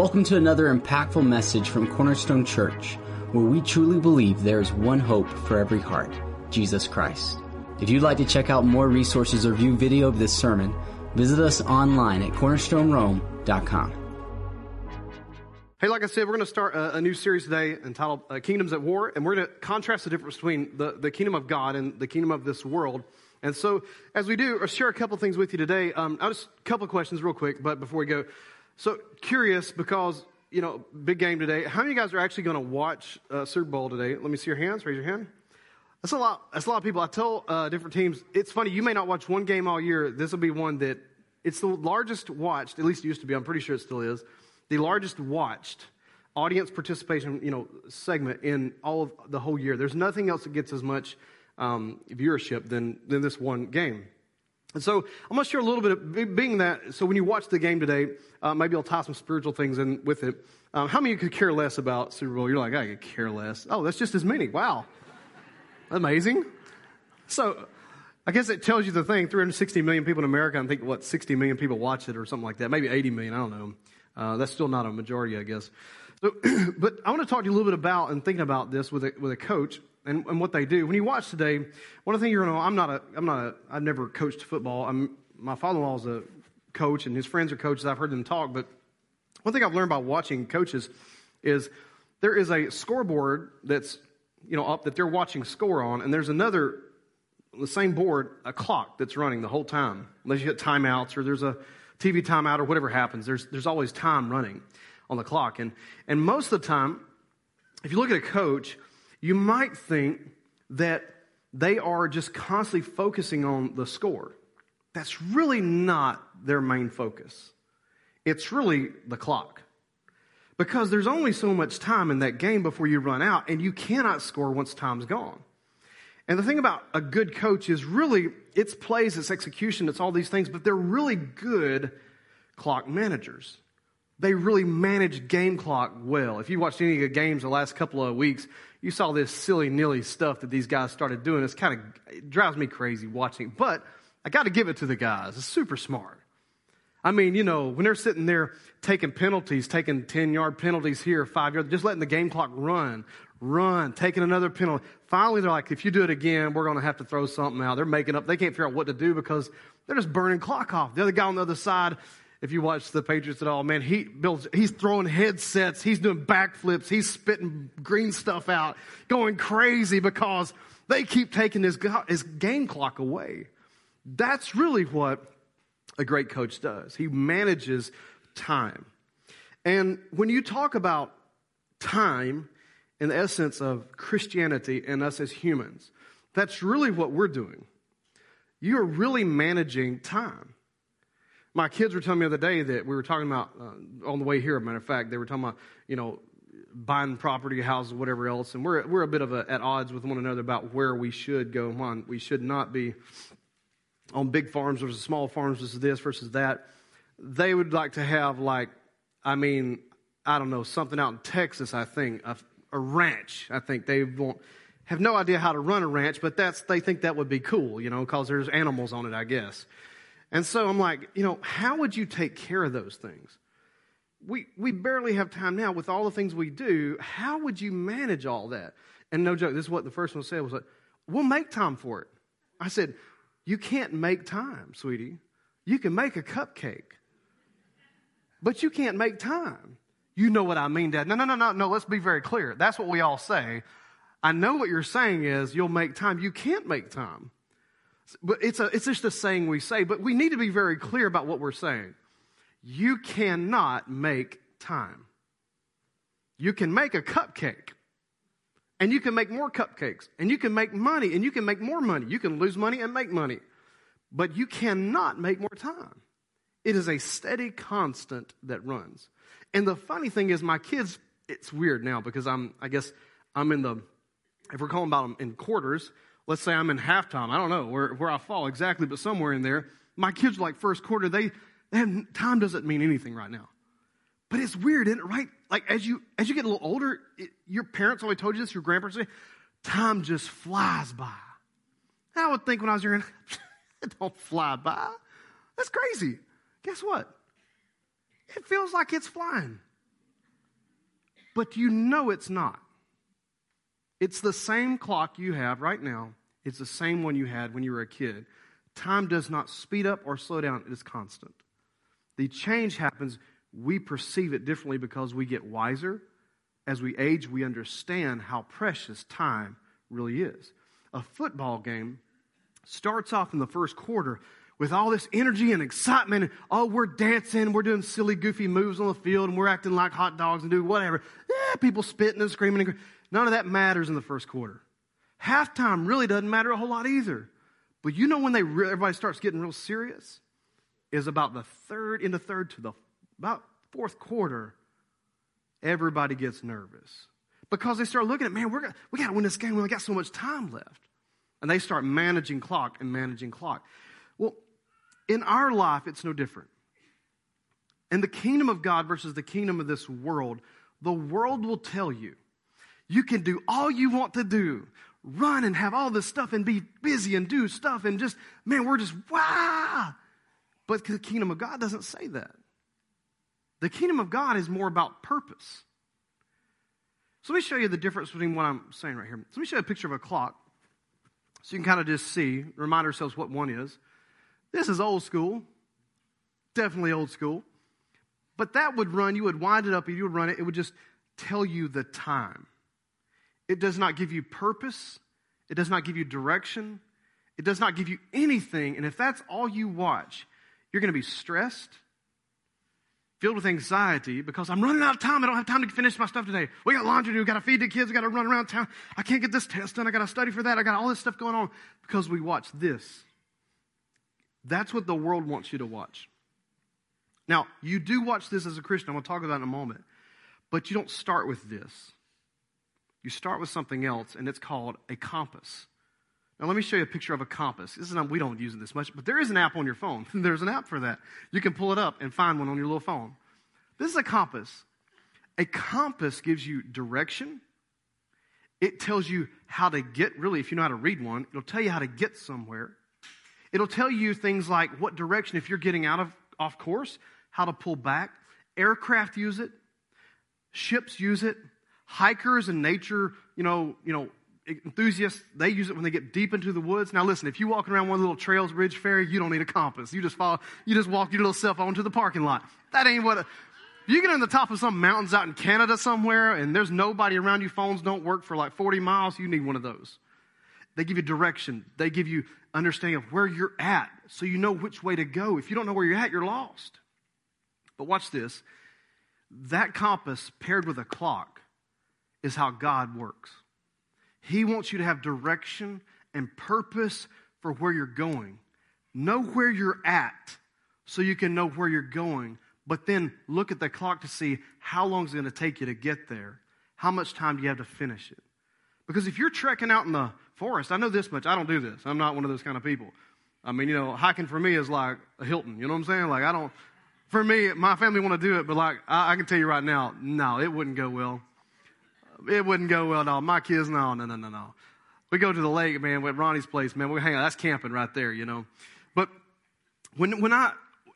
Welcome to another impactful message from Cornerstone Church, where we truly believe there is one hope for every heart Jesus Christ. If you'd like to check out more resources or view video of this sermon, visit us online at cornerstonerome.com. Hey, like I said, we're going to start a, a new series today entitled uh, Kingdoms at War, and we're going to contrast the difference between the, the kingdom of God and the kingdom of this world. And so, as we do, I'll share a couple things with you today. Um, I'll just a couple questions real quick, but before we go. So, curious because, you know, big game today. How many of you guys are actually going to watch uh, Super Bowl today? Let me see your hands. Raise your hand. That's a lot. That's a lot of people. I tell uh, different teams, it's funny, you may not watch one game all year. This will be one that it's the largest watched, at least it used to be, I'm pretty sure it still is, the largest watched audience participation, you know, segment in all of the whole year. There's nothing else that gets as much um, viewership than, than this one game. And so I'm going to share a little bit of being that. So when you watch the game today, uh, maybe I'll tie some spiritual things in with it. Um, how many could care less about Super Bowl? You're like, I could care less. Oh, that's just as many. Wow, amazing. So I guess it tells you the thing. 360 million people in America. I think what 60 million people watch it or something like that. Maybe 80 million. I don't know. Uh, that's still not a majority, I guess. So, but I want to talk to you a little bit about and thinking about this with a, with a coach and, and what they do. When you watch today, one of the things you're going to know, I'm not a, I'm not a, I've never coached football. I'm, my father-in-law is a coach and his friends are coaches. I've heard them talk, but one thing I've learned by watching coaches is there is a scoreboard that's, you know, up that they're watching score on, and there's another, the same board, a clock that's running the whole time. Unless you hit timeouts or there's a TV timeout or whatever happens, there's, there's always time running on the clock. And, and most of the time, if you look at a coach, you might think that they are just constantly focusing on the score. That's really not their main focus. It's really the clock. Because there's only so much time in that game before you run out, and you cannot score once time's gone. And the thing about a good coach is really it's plays, it's execution, it's all these things, but they're really good clock managers they really manage game clock well. If you watched any of the games the last couple of weeks, you saw this silly nilly stuff that these guys started doing. It's kind of it drives me crazy watching. But I got to give it to the guys. It's super smart. I mean, you know, when they're sitting there taking penalties, taking 10 yard penalties here, five yard, just letting the game clock run, run, taking another penalty. Finally, they're like, if you do it again, we're going to have to throw something out. They're making up, they can't figure out what to do because they're just burning clock off. The other guy on the other side if you watch the Patriots at all, man, he builds, he's throwing headsets, he's doing backflips, he's spitting green stuff out, going crazy because they keep taking his, his game clock away. That's really what a great coach does. He manages time. And when you talk about time in the essence of Christianity and us as humans, that's really what we're doing. You're really managing time. My kids were telling me the other day that we were talking about uh, on the way here. matter of fact, they were talking about you know buying property, houses, whatever else, and we're we're a bit of a, at odds with one another about where we should go on. We should not be on big farms versus small farms versus this versus that. They would like to have like, I mean, I don't know, something out in Texas. I think a, a ranch. I think they won't have no idea how to run a ranch, but that's they think that would be cool, you know, because there's animals on it, I guess. And so I'm like, you know, how would you take care of those things? We, we barely have time now with all the things we do. How would you manage all that? And no joke, this is what the first one said was like, we'll make time for it. I said, you can't make time, sweetie. You can make a cupcake, but you can't make time. You know what I mean, Dad. No, no, no, no, no. Let's be very clear. That's what we all say. I know what you're saying is you'll make time. You can't make time. But it's, a, it's just a saying we say, but we need to be very clear about what we're saying. You cannot make time. You can make a cupcake, and you can make more cupcakes, and you can make money, and you can make more money. You can lose money and make money, but you cannot make more time. It is a steady constant that runs. And the funny thing is, my kids, it's weird now because I'm, I guess, I'm in the, if we're calling about them in quarters, let's say I'm in halftime. I don't know where, where I fall exactly, but somewhere in there. My kids are like first quarter. They, they have, time doesn't mean anything right now. But it's weird, isn't it? Right? Like as you as you get a little older, it, your parents always told you this. Your grandparents say, time just flies by. I would think when I was younger, it don't fly by. That's crazy. Guess what? It feels like it's flying. but you know it's not. It's the same clock you have right now. It's the same one you had when you were a kid. Time does not speed up or slow down, it is constant. The change happens, we perceive it differently because we get wiser. As we age, we understand how precious time really is. A football game starts off in the first quarter with all this energy and excitement. Oh, we're dancing, we're doing silly, goofy moves on the field, and we're acting like hot dogs and doing whatever. Yeah, people spitting and screaming. And, none of that matters in the first quarter. Halftime really doesn't matter a whole lot either. But you know when they re- everybody starts getting real serious is about the third into third to the about fourth quarter. Everybody gets nervous because they start looking at man, we're we got to win this game. We only got so much time left, and they start managing clock and managing clock. Well, in our life, it's no different. In the kingdom of God versus the kingdom of this world, the world will tell you you can do all you want to do run and have all this stuff and be busy and do stuff and just, man, we're just, wow. But the kingdom of God doesn't say that. The kingdom of God is more about purpose. So let me show you the difference between what I'm saying right here. So let me show you a picture of a clock so you can kind of just see, remind ourselves what one is. This is old school, definitely old school. But that would run, you would wind it up, you would run it, it would just tell you the time. It does not give you purpose. It does not give you direction. It does not give you anything. And if that's all you watch, you're going to be stressed, filled with anxiety because I'm running out of time. I don't have time to finish my stuff today. We got laundry to do. We got to feed the kids. We got to run around town. I can't get this test done. I got to study for that. I got all this stuff going on because we watch this. That's what the world wants you to watch. Now, you do watch this as a Christian. I'm going to talk about in a moment. But you don't start with this. You start with something else, and it's called a compass. Now, let me show you a picture of a compass. This is not, we don't use it this much, but there is an app on your phone. There's an app for that. You can pull it up and find one on your little phone. This is a compass. A compass gives you direction. It tells you how to get, really, if you know how to read one, it'll tell you how to get somewhere. It'll tell you things like what direction, if you're getting out of off course, how to pull back. Aircraft use it, ships use it, hikers and nature, you know, you know, enthusiasts, they use it when they get deep into the woods. Now listen, if you're walking around one of the little trails, Ridge Ferry, you don't need a compass. You just follow, you just walk your little self onto the parking lot. That ain't what, a, you get on the top of some mountains out in Canada somewhere and there's nobody around you, phones don't work for like 40 miles, you need one of those. They give you direction. They give you understanding of where you're at so you know which way to go. If you don't know where you're at, you're lost. But watch this. That compass paired with a clock is how God works. He wants you to have direction and purpose for where you're going. Know where you're at so you can know where you're going, but then look at the clock to see how long it's going to take you to get there. How much time do you have to finish it? Because if you're trekking out in the forest, I know this much, I don't do this. I'm not one of those kind of people. I mean, you know, hiking for me is like a Hilton. You know what I'm saying? Like, I don't, for me, my family want to do it, but like, I, I can tell you right now, no, it wouldn't go well it wouldn't go well at all. My kids, no, no, no, no, no. We go to the lake, man, with Ronnie's place, man. We hang out. That's camping right there, you know. But when, when I,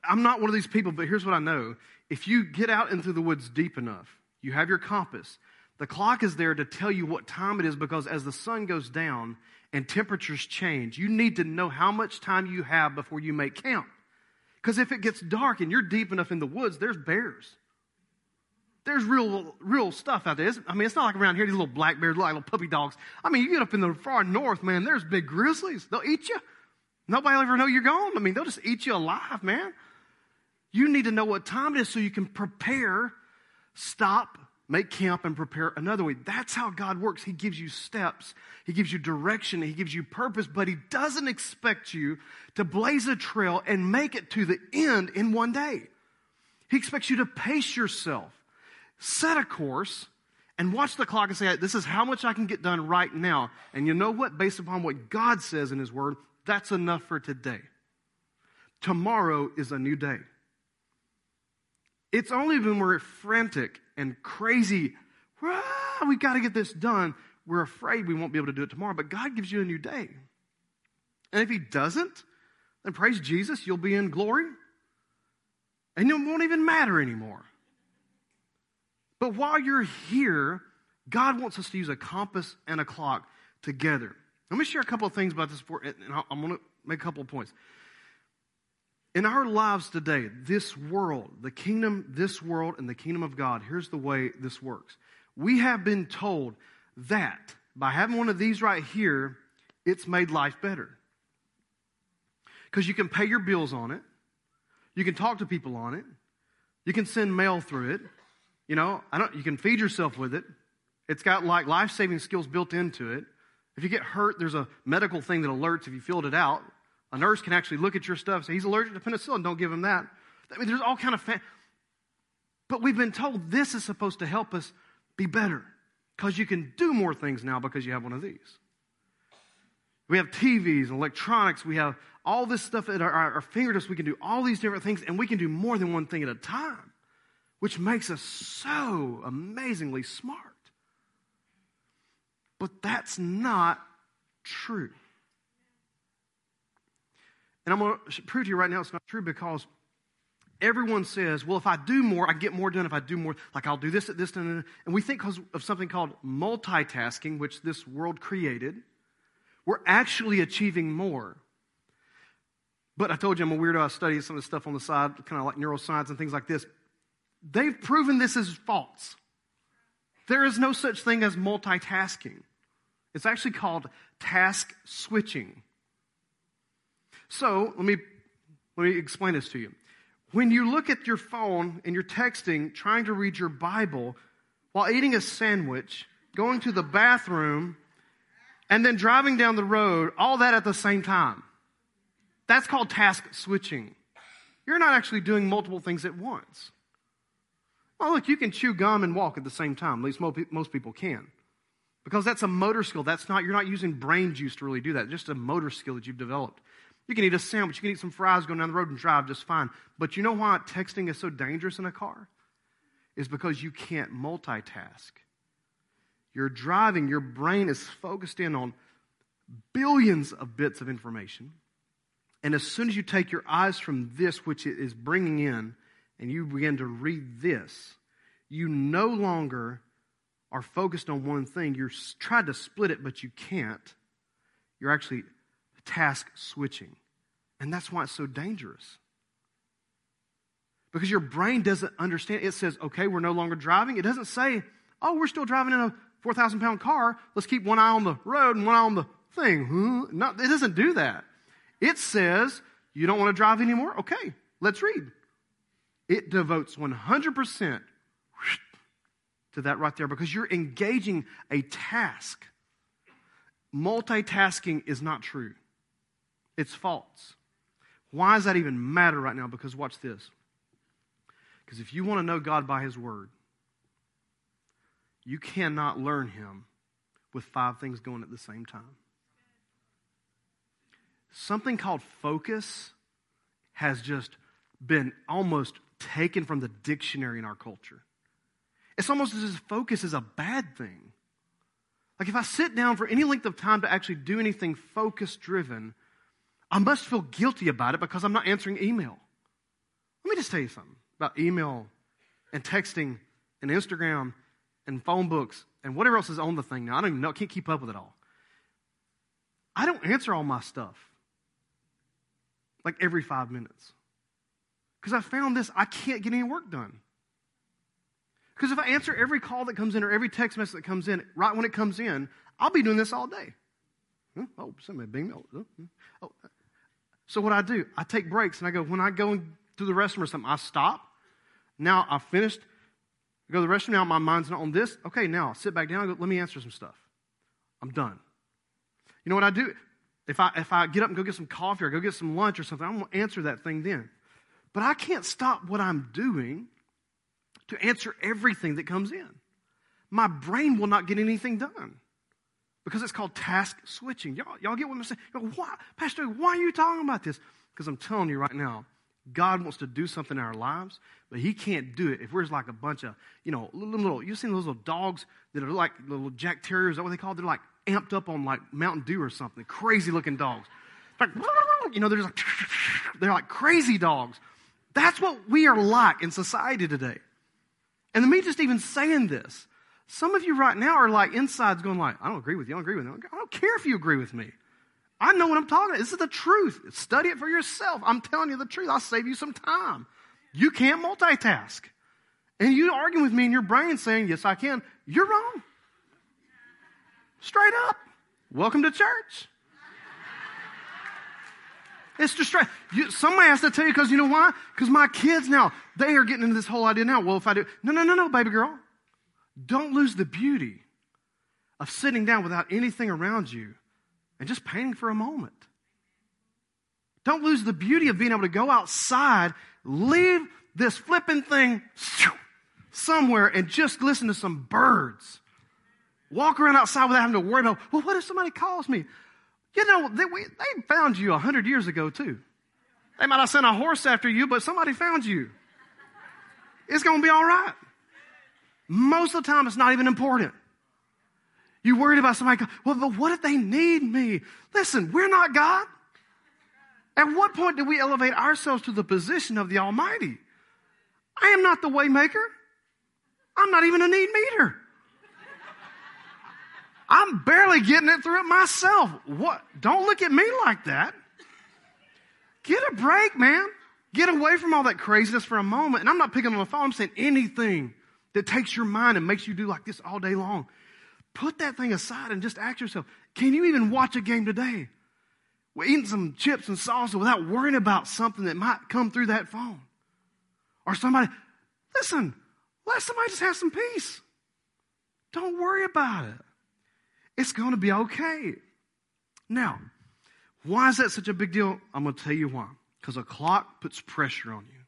I'm not one of these people, but here's what I know. If you get out into the woods deep enough, you have your compass. The clock is there to tell you what time it is because as the sun goes down and temperatures change, you need to know how much time you have before you make camp. Because if it gets dark and you're deep enough in the woods, there's bears there's real, real stuff out there. It's, I mean, it's not like around here, these little black bears, like little puppy dogs. I mean, you get up in the far north, man, there's big grizzlies. They'll eat you. Nobody will ever know you're gone. I mean, they'll just eat you alive, man. You need to know what time it is so you can prepare, stop, make camp, and prepare another way. That's how God works. He gives you steps, He gives you direction, He gives you purpose, but He doesn't expect you to blaze a trail and make it to the end in one day. He expects you to pace yourself set a course, and watch the clock and say, This is how much I can get done right now. And you know what? Based upon what God says in His Word, that's enough for today. Tomorrow is a new day. It's only when we're frantic and crazy, ah, we got to get this done, we're afraid we won't be able to do it tomorrow. But God gives you a new day. And if He doesn't, then praise Jesus, you'll be in glory. And it won't even matter anymore. But while you're here, God wants us to use a compass and a clock together. Let me share a couple of things about this, and I'm going to make a couple of points. In our lives today, this world, the kingdom, this world, and the kingdom of God, here's the way this works. We have been told that by having one of these right here, it's made life better. Because you can pay your bills on it, you can talk to people on it, you can send mail through it, you know, I don't, you can feed yourself with it. It's got like life saving skills built into it. If you get hurt, there's a medical thing that alerts if you filled it out. A nurse can actually look at your stuff say, he's allergic to penicillin, don't give him that. I mean, there's all kind of, fa- but we've been told this is supposed to help us be better because you can do more things now because you have one of these. We have TVs and electronics. We have all this stuff at our, our, fingertips. We can do all these different things, and we can do more than one thing at a time, which makes us so amazingly smart. But that's not true. And I'm going to prove to you right now it's not true because everyone says, well, if I do more, I get more done if I do more. Like I'll do this at this time. And we think because of something called multitasking, which this world created, we're actually achieving more. But I told you I'm a weirdo. I study some of the stuff on the side, kind of like neuroscience and things like this. They've proven this is false. There is no such thing as multitasking. It's actually called task switching. So let me, let me explain this to you. When you look at your phone and you're texting, trying to read your Bible while eating a sandwich, going to the bathroom, and then driving down the road, all that at the same time. That's called task switching. You're not actually doing multiple things at once. Well, look, you can chew gum and walk at the same time. At least most people can. Because that's a motor skill. That's not, you're not using brain juice to really do that. Just a motor skill that you've developed. You can eat a sandwich, you can eat some fries going down the road and drive just fine. But you know why texting is so dangerous in a car? Is because you can't multitask. You're driving, your brain is focused in on billions of bits of information. And as soon as you take your eyes from this, which it is bringing in, and you begin to read this, you no longer are focused on one thing. You're tried to split it, but you can't. You're actually task switching. And that's why it's so dangerous. Because your brain doesn't understand. It says, okay, we're no longer driving. It doesn't say, oh, we're still driving in a 4,000 pound car. Let's keep one eye on the road and one eye on the thing. Hmm? No, it doesn't do that. It says, you don't want to drive anymore? Okay, let's read. It devotes 100% to that right there because you're engaging a task. Multitasking is not true, it's false. Why does that even matter right now? Because watch this. Because if you want to know God by His Word, you cannot learn Him with five things going at the same time. Something called focus has just been almost taken from the dictionary in our culture. It's almost as if focus is a bad thing. Like if I sit down for any length of time to actually do anything focus driven, I must feel guilty about it because I'm not answering email. Let me just tell you something about email and texting and Instagram and phone books and whatever else is on the thing now. I don't even know, I can't keep up with it all. I don't answer all my stuff like every five minutes. Because I found this, I can't get any work done. Because if I answer every call that comes in or every text message that comes in, right when it comes in, I'll be doing this all day. Oh, somebody bing me. Oh, oh. So what I do, I take breaks and I go, when I go to the restroom or something, I stop. Now I've finished. I go to the restroom now, my mind's not on this. Okay, now I'll sit back down go, let me answer some stuff. I'm done. You know what I do? If I, if I get up and go get some coffee or go get some lunch or something, I'm going to answer that thing then. But I can't stop what I'm doing to answer everything that comes in. My brain will not get anything done because it's called task switching. Y'all, y'all get what I'm saying? Why, Pastor, why are you talking about this? Because I'm telling you right now, God wants to do something in our lives, but He can't do it if we're just like a bunch of, you know, little, little you've seen those little dogs that are like little Jack Terriers, is that what they call? They're like amped up on like Mountain Dew or something. Crazy looking dogs. Like, you know, they're like, they're like crazy dogs. That's what we are like in society today. And me just even saying this, some of you right now are like insides going like, I don't agree with you. I don't agree with you. I don't care if you agree with me. I know what I'm talking about. This is the truth. Study it for yourself. I'm telling you the truth. I'll save you some time. You can't multitask. And you argue with me in your brain saying, Yes, I can. You're wrong. Straight up. Welcome to church. It's distract. You, somebody has to tell you because you know why? Because my kids now, they are getting into this whole idea now. Well, if I do, no, no, no, no, baby girl. Don't lose the beauty of sitting down without anything around you and just painting for a moment. Don't lose the beauty of being able to go outside, leave this flipping thing somewhere, and just listen to some birds. Walk around outside without having to worry about, well, what if somebody calls me? You know, they, we, they found you a hundred years ago too. They might have sent a horse after you, but somebody found you. It's going to be all right. Most of the time, it's not even important. You worried about somebody, well, but what if they need me? Listen, we're not God. At what point do we elevate ourselves to the position of the Almighty? I am not the waymaker. I'm not even a need meter. I'm barely getting it through it myself. What? Don't look at me like that. Get a break, man. Get away from all that craziness for a moment. And I'm not picking on the phone. I'm saying anything that takes your mind and makes you do like this all day long. Put that thing aside and just ask yourself, can you even watch a game today? We're eating some chips and salsa without worrying about something that might come through that phone. Or somebody, listen, let somebody just have some peace. Don't worry about it. It's going to be okay. Now, why is that such a big deal? I'm going to tell you why. Because a clock puts pressure on you,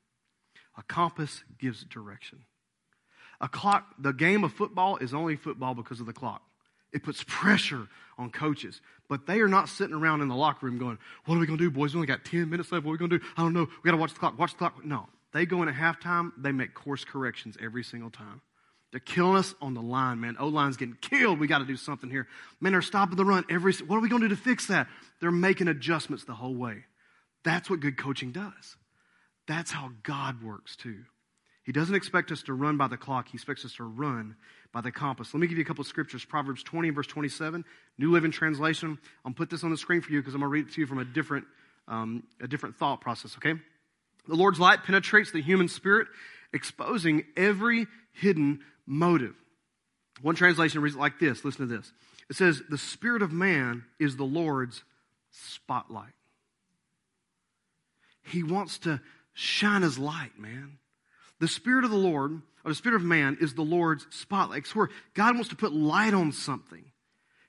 a compass gives direction. A clock, the game of football is only football because of the clock. It puts pressure on coaches. But they are not sitting around in the locker room going, What are we going to do, boys? We only got 10 minutes left. What are we going to do? I don't know. We got to watch the clock. Watch the clock. No. They go in at halftime, they make course corrections every single time. They're killing us on the line, man. O line's getting killed. We got to do something here. Man, they're stopping the run every. What are we going to do to fix that? They're making adjustments the whole way. That's what good coaching does. That's how God works too. He doesn't expect us to run by the clock. He expects us to run by the compass. Let me give you a couple of scriptures. Proverbs 20 verse 27, New Living Translation. I'll put this on the screen for you because I'm going to read it to you from a different, um, a different thought process, okay? The Lord's light penetrates the human spirit, exposing every hidden motive. One translation reads like this. Listen to this. It says, The spirit of man is the Lord's spotlight. He wants to shine his light, man. The Spirit of the Lord, or the Spirit of man, is the Lord's spotlight. It's where God wants to put light on something.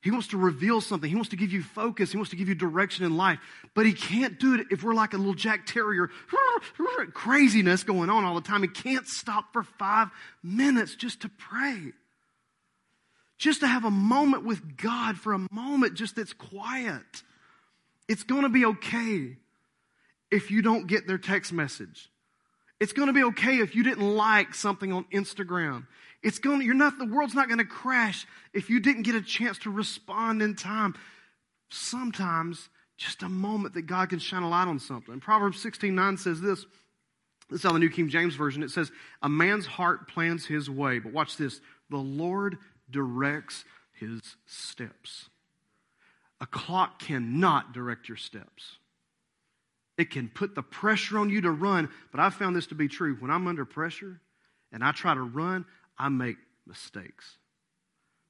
He wants to reveal something. He wants to give you focus. He wants to give you direction in life. But he can't do it if we're like a little Jack Terrier, craziness going on all the time. He can't stop for five minutes just to pray. Just to have a moment with God for a moment, just that's quiet. It's going to be okay if you don't get their text message. It's going to be okay if you didn't like something on Instagram. It's going to, you're not, the world's not going to crash if you didn't get a chance to respond in time. Sometimes just a moment that God can shine a light on something. Proverbs 16 9 says this. This is how the New King James Version. It says, A man's heart plans his way. But watch this. The Lord directs his steps. A clock cannot direct your steps. It can put the pressure on you to run, but I've found this to be true. When I'm under pressure and I try to run, I make mistakes.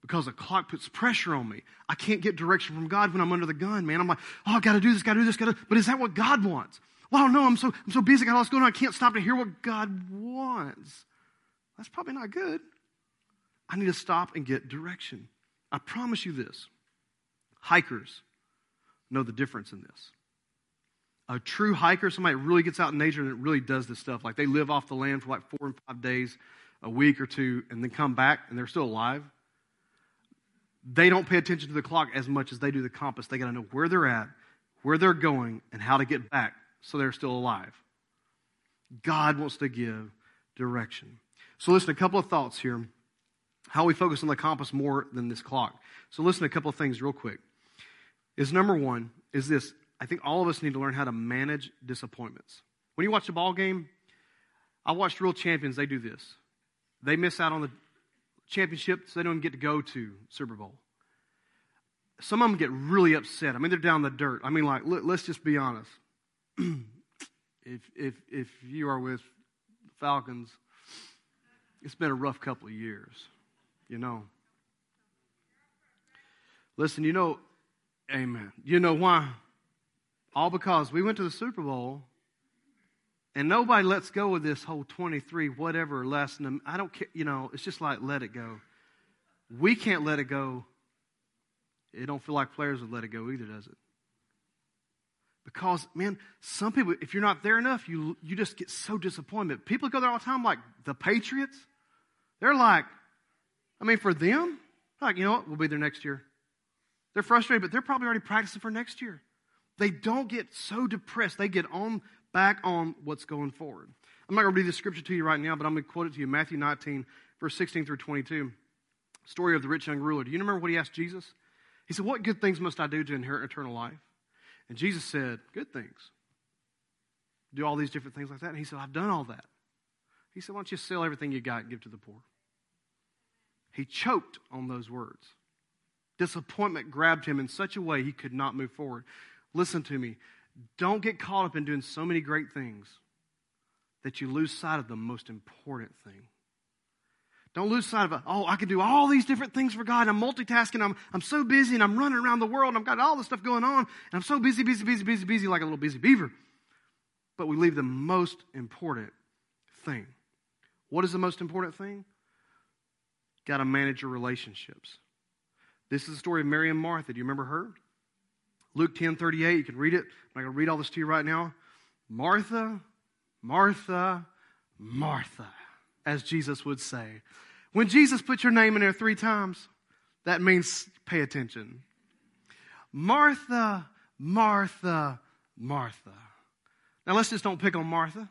Because a clock puts pressure on me. I can't get direction from God when I'm under the gun, man. I'm like, oh, I gotta do this, gotta do this, gotta. But is that what God wants? Well, I know. I'm so, I'm so busy, I got all this going on. I can't stop to hear what God wants. That's probably not good. I need to stop and get direction. I promise you this hikers know the difference in this a true hiker, somebody that really gets out in nature and really does this stuff, like they live off the land for like four and five days, a week or two, and then come back and they're still alive, they don't pay attention to the clock as much as they do the compass. They got to know where they're at, where they're going, and how to get back so they're still alive. God wants to give direction. So, listen, a couple of thoughts here. How we focus on the compass more than this clock. So, listen, a couple of things real quick. Is number one, is this I think all of us need to learn how to manage disappointments. When you watch a ball game, I watched real champions, they do this. they miss out on the championship, so they don't even get to go to Super Bowl. Some of them get really upset. I mean, they're down the dirt. I mean, like, let's just be honest. if, if, if you are with Falcons, it's been a rough couple of years, you know. Listen, you know, amen. You know why? All because we went to the Super Bowl and nobody lets go of this whole 23, whatever lesson. I don't care, you know, it's just like let it go. We can't let it go. It don't feel like players would let it go either, does it? Because, man, some people, if you're not there enough, you, you just get so disappointed. People go there all the time, like the Patriots. They're like, I mean, for them, like, you know what, we'll be there next year. They're frustrated, but they're probably already practicing for next year. They don't get so depressed. They get on back on what's going forward. I'm not going to read the scripture to you right now, but I'm going to quote it to you. Matthew 19, verse 16 through 22. Story of the rich young ruler. Do you remember what he asked Jesus? He said, What good things must I do to inherit eternal life? And Jesus said, Good things. Do all these different things like that. And he said, I've done all that. He said, Why don't you sell everything you got and give to the poor? He choked on those words. Disappointment grabbed him in such a way he could not move forward. Listen to me. Don't get caught up in doing so many great things that you lose sight of the most important thing. Don't lose sight of. Oh, I can do all these different things for God. I'm multitasking. I'm, I'm so busy and I'm running around the world and I've got all this stuff going on and I'm so busy, busy, busy, busy, busy like a little busy beaver. But we leave the most important thing. What is the most important thing? Got to manage your relationships. This is the story of Mary and Martha. Do you remember her? Luke 10 38, you can read it. I'm not going to read all this to you right now. Martha, Martha, Martha, as Jesus would say. When Jesus put your name in there three times, that means pay attention. Martha, Martha, Martha. Now let's just don't pick on Martha.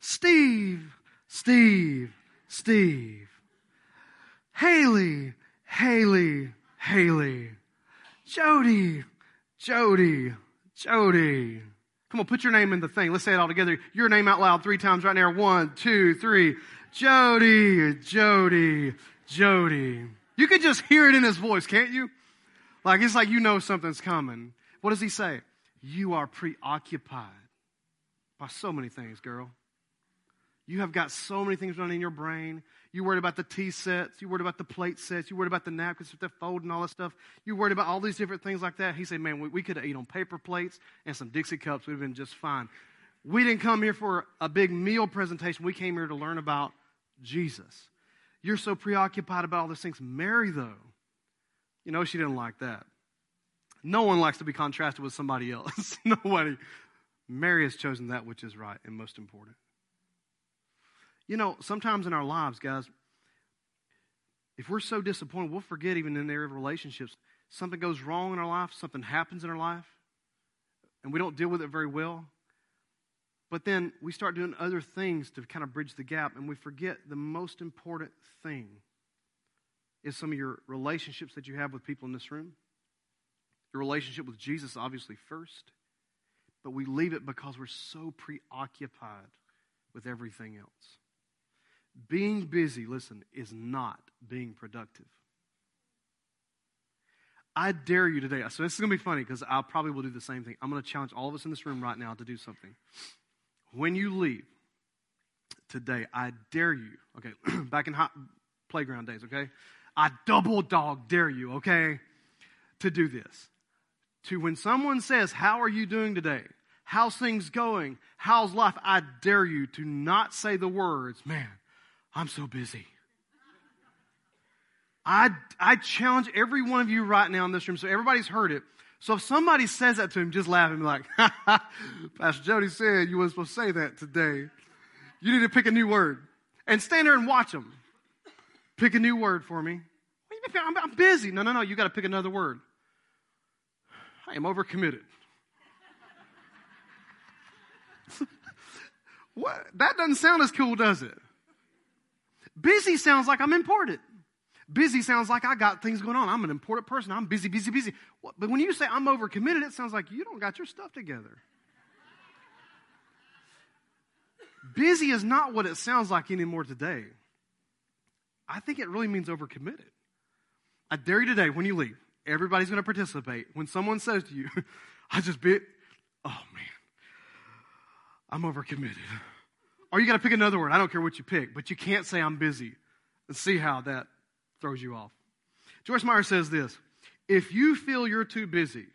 Steve, Steve, Steve. Haley, Haley, Haley. Jody, Jody, Jody. Come on, put your name in the thing. Let's say it all together. Your name out loud three times right now. One, two, three. Jody, Jody, Jody. You can just hear it in his voice, can't you? Like it's like you know something's coming. What does he say? You are preoccupied by so many things, girl. You have got so many things running in your brain. You worried about the tea sets. You worried about the plate sets. You worried about the napkins with the fold and all that stuff. You worried about all these different things like that. He said, man, we, we could have eaten on paper plates and some Dixie cups. We'd have been just fine. We didn't come here for a big meal presentation. We came here to learn about Jesus. You're so preoccupied about all these things. Mary, though, you know, she didn't like that. No one likes to be contrasted with somebody else. Nobody. Mary has chosen that which is right and most important. You know, sometimes in our lives, guys, if we're so disappointed, we'll forget even in the area of relationships. Something goes wrong in our life, something happens in our life, and we don't deal with it very well. But then we start doing other things to kind of bridge the gap, and we forget the most important thing is some of your relationships that you have with people in this room. Your relationship with Jesus, obviously, first. But we leave it because we're so preoccupied with everything else. Being busy, listen, is not being productive. I dare you today. So this is going to be funny because I probably will do the same thing. I'm going to challenge all of us in this room right now to do something. When you leave today, I dare you, okay, back in hot playground days, okay? I double dog dare you, okay, to do this. To when someone says, How are you doing today? How's things going? How's life? I dare you to not say the words, Man, I'm so busy. I, I challenge every one of you right now in this room, so everybody's heard it. So if somebody says that to him, just laugh and be like, Pastor Jody said you weren't supposed to say that today. You need to pick a new word. And stand there and watch them. Pick a new word for me. I'm, busy. No, no, no. You got to pick another word. I am overcommitted. what? That doesn't sound as cool, does it? Busy sounds like I'm important. Busy sounds like I got things going on. I'm an important person. I'm busy, busy, busy. But when you say I'm overcommitted, it sounds like you don't got your stuff together. Busy is not what it sounds like anymore today. I think it really means overcommitted. I dare you today, when you leave, everybody's going to participate. When someone says to you, I just bit, oh man, I'm overcommitted. Or you got to pick another word. I don't care what you pick, but you can't say I'm busy and see how that throws you off. Joyce Meyer says this If you feel you're too busy,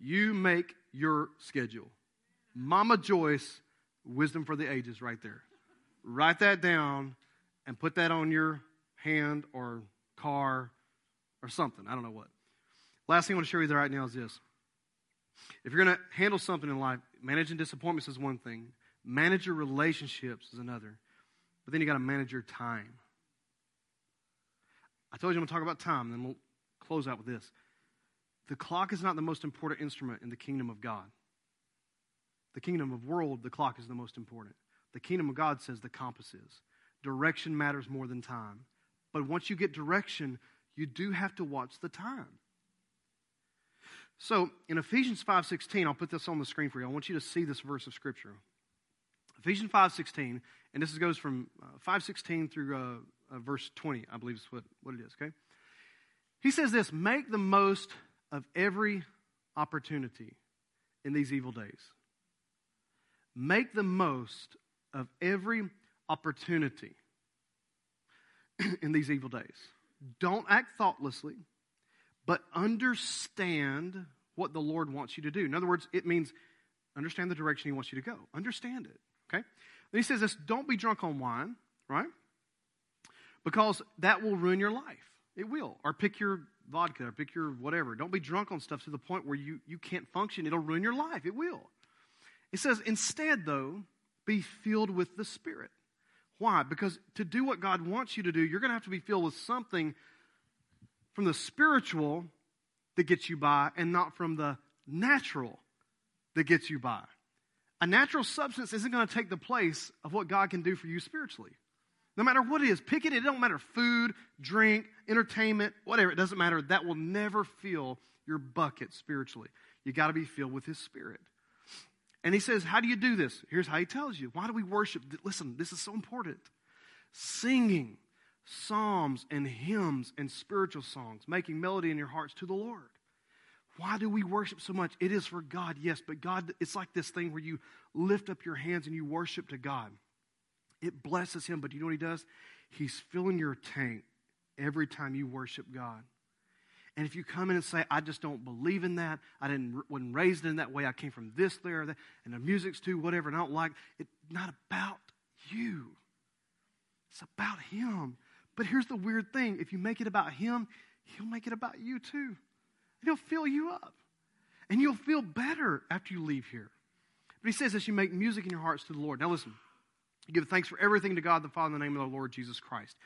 you make your schedule. Mama Joyce, wisdom for the ages, right there. Write that down and put that on your hand or car or something. I don't know what. Last thing I want to share with you right now is this. If you're going to handle something in life, managing disappointments is one thing, manage your relationships is another. But then you got to manage your time. I told you I'm going to talk about time, then we'll close out with this. The clock is not the most important instrument in the kingdom of God. The kingdom of world, the clock is the most important. The kingdom of God says the compass is. Direction matters more than time. But once you get direction, you do have to watch the time. So in Ephesians 5:16, I'll put this on the screen for you. I want you to see this verse of scripture. Ephesians 5:16, and this goes from uh, 5:16 through uh, uh, verse 20, I believe is what, what it is, okay? He says this, make the most of every opportunity in these evil days. Make the most of every opportunity in these evil days. Don't act thoughtlessly, but understand what the Lord wants you to do. In other words, it means understand the direction He wants you to go. Understand it. Okay? He says this don't be drunk on wine, right? Because that will ruin your life. It will. Or pick your vodka or pick your whatever. Don't be drunk on stuff to the point where you, you can't function. It'll ruin your life. It will. It says, instead, though, be filled with the Spirit. Why? Because to do what God wants you to do, you're going to have to be filled with something from the spiritual that gets you by and not from the natural that gets you by. A natural substance isn't going to take the place of what God can do for you spiritually. No matter what it is, pick it. It don't matter food, drink, entertainment, whatever. It doesn't matter. That will never fill your bucket spiritually. You got to be filled with His Spirit. And he says, How do you do this? Here's how he tells you. Why do we worship? Listen, this is so important. Singing psalms and hymns and spiritual songs, making melody in your hearts to the Lord. Why do we worship so much? It is for God, yes, but God, it's like this thing where you lift up your hands and you worship to God. It blesses Him, but do you know what He does? He's filling your tank every time you worship God. And if you come in and say, I just don't believe in that, I didn't wasn't raised in that way, I came from this, there, that, and the music's too, whatever, and I don't like it, not about you. It's about him. But here's the weird thing if you make it about him, he'll make it about you too. And he'll fill you up. And you'll feel better after you leave here. But he says, as you make music in your hearts to the Lord. Now listen, you give thanks for everything to God the Father in the name of the Lord Jesus Christ.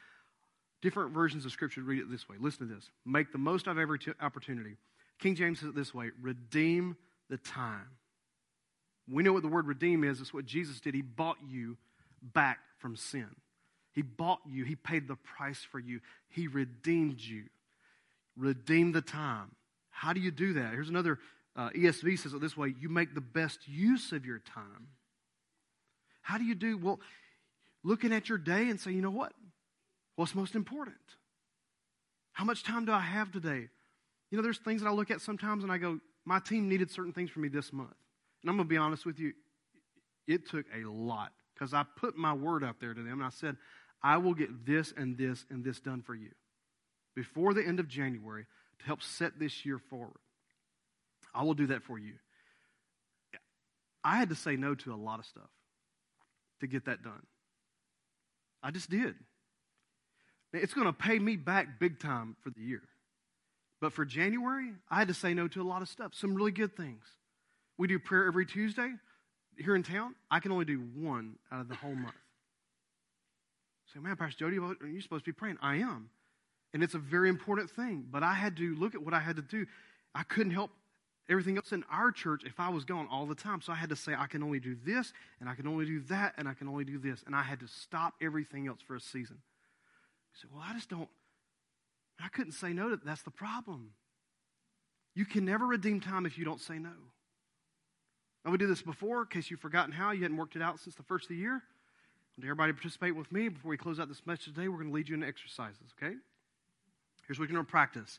Different versions of Scripture read it this way. Listen to this. Make the most of every t- opportunity. King James says it this way redeem the time. We know what the word redeem is. It's what Jesus did. He bought you back from sin. He bought you. He paid the price for you. He redeemed you. Redeem the time. How do you do that? Here's another uh, ESV says it this way you make the best use of your time. How do you do? Well, looking at your day and say, you know what? What's most important? How much time do I have today? You know, there's things that I look at sometimes and I go, my team needed certain things from me this month. And I'm going to be honest with you, it took a lot because I put my word out there to them and I said, I will get this and this and this done for you before the end of January help set this year forward. I will do that for you. I had to say no to a lot of stuff to get that done. I just did. It's going to pay me back big time for the year. But for January, I had to say no to a lot of stuff, some really good things. We do prayer every Tuesday here in town. I can only do one out of the whole month. Say, man, Pastor Jody, you supposed to be praying? I am. And it's a very important thing. But I had to look at what I had to do. I couldn't help everything else in our church if I was gone all the time. So I had to say, I can only do this, and I can only do that, and I can only do this. And I had to stop everything else for a season. You said, well, I just don't, I couldn't say no to that. That's the problem. You can never redeem time if you don't say no. Now, we did this before, in case you've forgotten how, you hadn't worked it out since the first of the year. everybody participate with me before we close out this message today. We're going to lead you into exercises, okay? Here's what you're going to practice.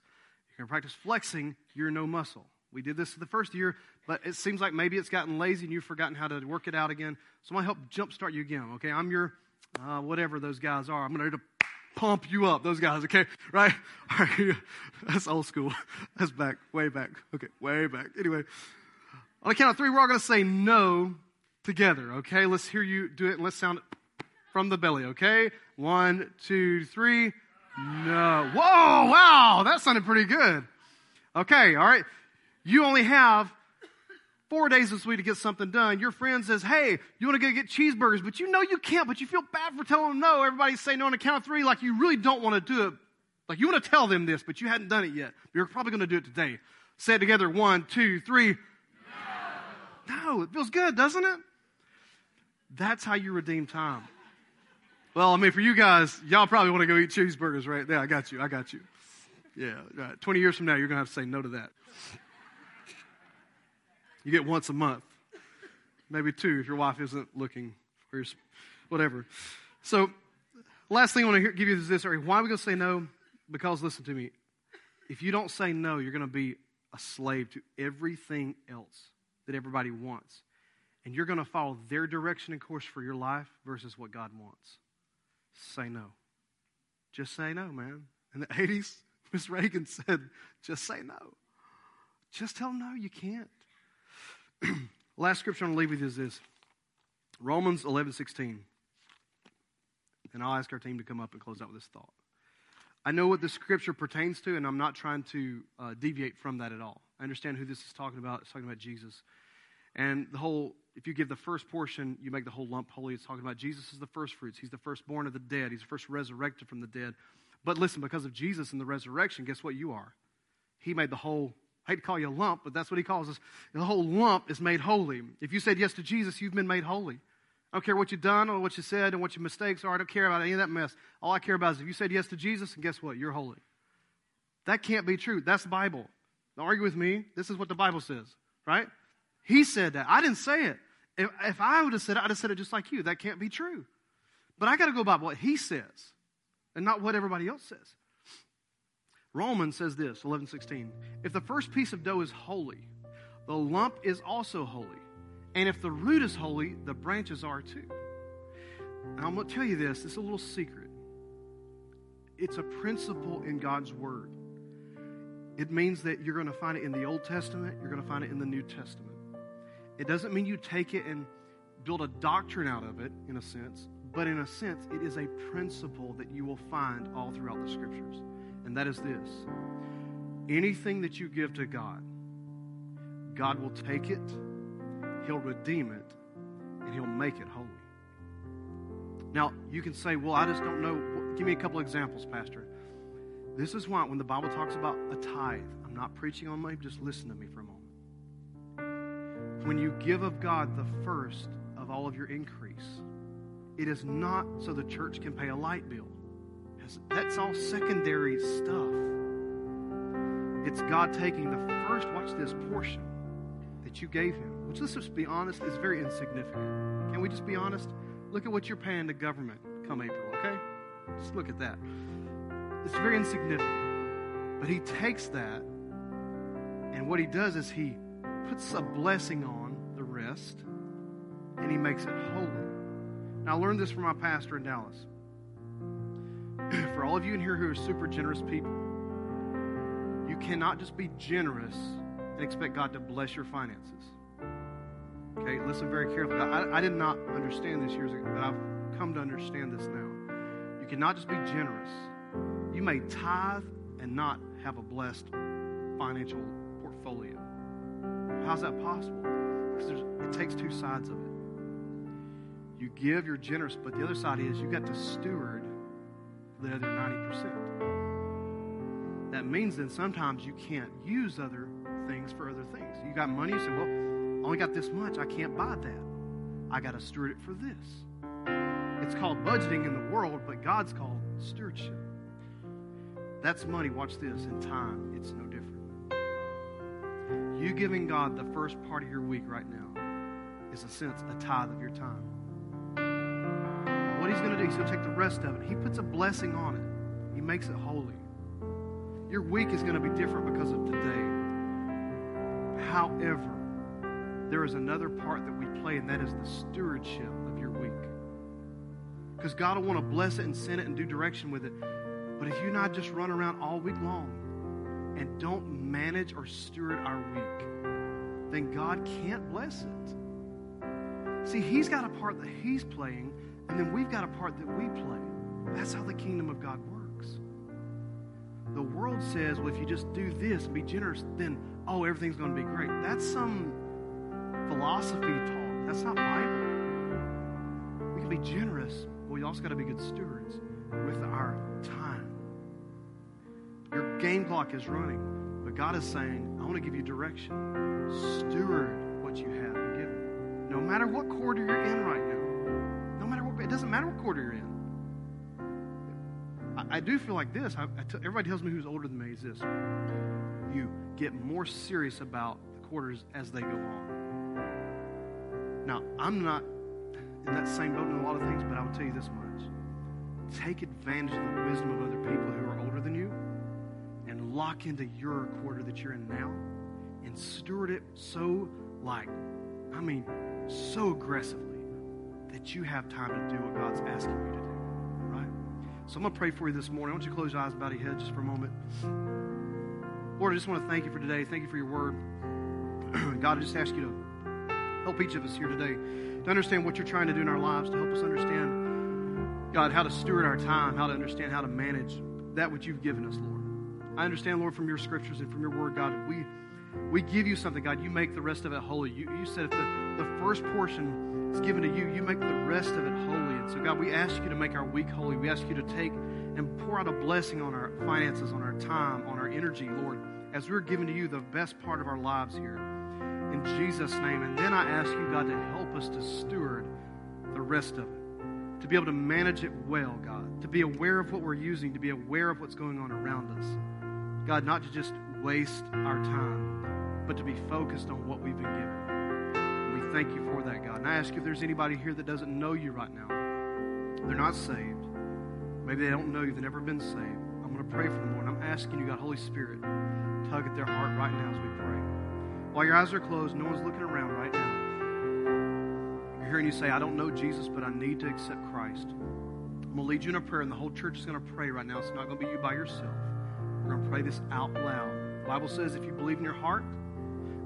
You're going to practice flexing your no muscle. We did this the first year, but it seems like maybe it's gotten lazy and you've forgotten how to work it out again. So I'm going to help jumpstart you again, okay? I'm your, uh, whatever those guys are. I'm going to pump you up, those guys, okay? Right? That's old school. That's back, way back. Okay, way back. Anyway, on the count of three, we're all going to say no together, okay? Let's hear you do it and let's sound it from the belly, okay? One, two, three. No. Whoa, wow, that sounded pretty good. Okay, all right. You only have four days this week to get something done. Your friend says, Hey, you want to go get cheeseburgers, but you know you can't, but you feel bad for telling them no. Everybody say no on the count of three, like you really don't want to do it. Like you want to tell them this, but you hadn't done it yet. You're probably going to do it today. Say it together. One, two, three. No. no, it feels good, doesn't it? That's how you redeem time. Well, I mean, for you guys, y'all probably want to go eat cheeseburgers right there. I got you. I got you. Yeah, right. 20 years from now, you're going to have to say no to that. You get once a month, maybe two if your wife isn't looking or whatever. So, last thing I want to give you is this. Why are we going to say no? Because listen to me. If you don't say no, you're going to be a slave to everything else that everybody wants. And you're going to follow their direction and course for your life versus what God wants. Say no. Just say no, man. In the 80s, Miss Reagan said, just say no. Just tell them no, you can't. Last scripture I'm going to leave with you is this Romans 11 16. And I'll ask our team to come up and close out with this thought. I know what the scripture pertains to, and I'm not trying to uh, deviate from that at all. I understand who this is talking about. It's talking about Jesus. And the whole, if you give the first portion, you make the whole lump holy. It's talking about Jesus is the first fruits. He's the firstborn of the dead. He's the first resurrected from the dead. But listen, because of Jesus and the resurrection, guess what you are? He made the whole I hate to call you a lump, but that's what he calls us. The whole lump is made holy. If you said yes to Jesus, you've been made holy. I don't care what you've done or what you said and what your mistakes are. I don't care about any of that mess. All I care about is if you said yes to Jesus, and guess what? You're holy. That can't be true. That's the Bible. Don't argue with me. This is what the Bible says, right? He said that. I didn't say it. If, if I would have said it, I'd have said it just like you. That can't be true. But I got to go by what he says and not what everybody else says. Romans says this, 11:16. If the first piece of dough is holy, the lump is also holy. And if the root is holy, the branches are too. Now I'm going to tell you this, it's a little secret. It's a principle in God's word. It means that you're going to find it in the Old Testament, you're going to find it in the New Testament. It doesn't mean you take it and build a doctrine out of it, in a sense, but in a sense, it is a principle that you will find all throughout the scriptures and that is this anything that you give to God, God will take it, He'll redeem it, and He'll make it holy. Now, you can say, well, I just don't know. Give me a couple examples, Pastor. This is why when the Bible talks about a tithe, I'm not preaching on money, just listen to me for a moment. When you give of God the first of all of your increase, it is not so the church can pay a light bill. That's all secondary stuff. It's God taking the first, watch this, portion that you gave Him, which let's just be honest, is very insignificant. Can we just be honest? Look at what you're paying the government come April, okay? Just look at that. It's very insignificant. But He takes that, and what He does is He puts a blessing on the rest, and He makes it holy. Now, I learned this from my pastor in Dallas for all of you in here who are super generous people, you cannot just be generous and expect God to bless your finances. Okay, listen very carefully. I, I did not understand this years ago, but I've come to understand this now. You cannot just be generous. You may tithe and not have a blessed financial. How's that possible? Because it takes two sides of it. You give, you're generous, but the other side is you got to steward the other 90%. That means then sometimes you can't use other things for other things. You got money, you say, well, I only got this much. I can't buy that. I got to steward it for this. It's called budgeting in the world, but God's called stewardship. That's money. Watch this. In time, it's no different. You giving God the first part of your week right now is, a sense, a tithe of your time. What He's going to do, he's going to take the rest of it. He puts a blessing on it, he makes it holy. Your week is going to be different because of today. However, there is another part that we play, and that is the stewardship of your week. Because God will want to bless it and send it and do direction with it. But if you not just run around all week long and don't manage or steward our week, then God can't bless it. See, He's got a part that He's playing, and then we've got a part that we play. That's how the kingdom of God works. The world says, well, if you just do this and be generous, then, oh, everything's going to be great. That's some philosophy talk. That's not Bible. We can be generous, but we also got to be good stewards with our time. Game clock is running, but God is saying, I want to give you direction. Steward what you have been given. No matter what quarter you're in right now, no matter what, it doesn't matter what quarter you're in. I, I do feel like this. I, I t- everybody tells me who's older than me is this. You get more serious about the quarters as they go on. Now, I'm not in that same boat in a lot of things, but I will tell you this much. Take advantage of the wisdom of other people who are older lock into your quarter that you're in now and steward it so, like, I mean, so aggressively that you have time to do what God's asking you to do. Right? So I'm going to pray for you this morning. I want you to close your eyes, bow your head just for a moment. Lord, I just want to thank you for today. Thank you for your word. God, I just ask you to help each of us here today to understand what you're trying to do in our lives, to help us understand, God, how to steward our time, how to understand how to manage that which you've given us, Lord. I understand, Lord, from your scriptures and from your word, God, we we give you something, God. You make the rest of it holy. You, you said if the, the first portion is given to you, you make the rest of it holy. And so, God, we ask you to make our week holy. We ask you to take and pour out a blessing on our finances, on our time, on our energy, Lord, as we're giving to you the best part of our lives here. In Jesus' name. And then I ask you, God, to help us to steward the rest of it, to be able to manage it well, God, to be aware of what we're using, to be aware of what's going on around us. God, not to just waste our time, but to be focused on what we've been given. And we thank you for that, God. And I ask you if there's anybody here that doesn't know you right now, they're not saved. Maybe they don't know you, they've never been saved. I'm going to pray for them, Lord. I'm asking you, God, Holy Spirit, tug at their heart right now as we pray. While your eyes are closed, no one's looking around right now. You're hearing you say, I don't know Jesus, but I need to accept Christ. I'm going to lead you in a prayer, and the whole church is going to pray right now. It's not going to be you by yourself. We're going to pray this out loud. The Bible says if you believe in your heart,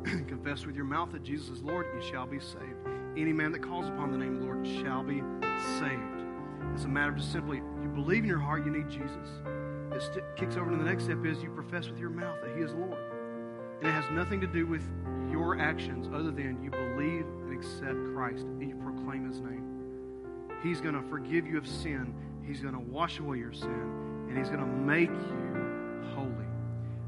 and confess with your mouth that Jesus is Lord, you shall be saved. Any man that calls upon the name of the Lord shall be saved. It's a matter of just simply, you believe in your heart you need Jesus. It st- kicks over to the next step is you profess with your mouth that He is Lord. And it has nothing to do with your actions other than you believe and accept Christ and you proclaim His name. He's going to forgive you of sin. He's going to wash away your sin. And He's going to make you.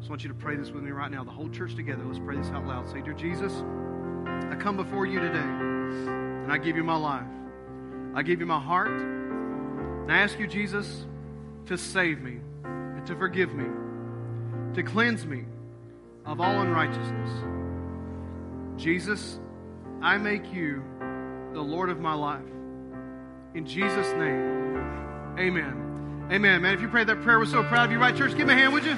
I want you to pray this with me right now. The whole church together. Let's pray this out loud. Say, Dear Jesus, I come before you today and I give you my life. I give you my heart. And I ask you, Jesus, to save me and to forgive me, to cleanse me of all unrighteousness. Jesus, I make you the Lord of my life. In Jesus' name, amen. Amen, man. If you prayed that prayer, we're so proud of you, right, church? Give me a hand, would you?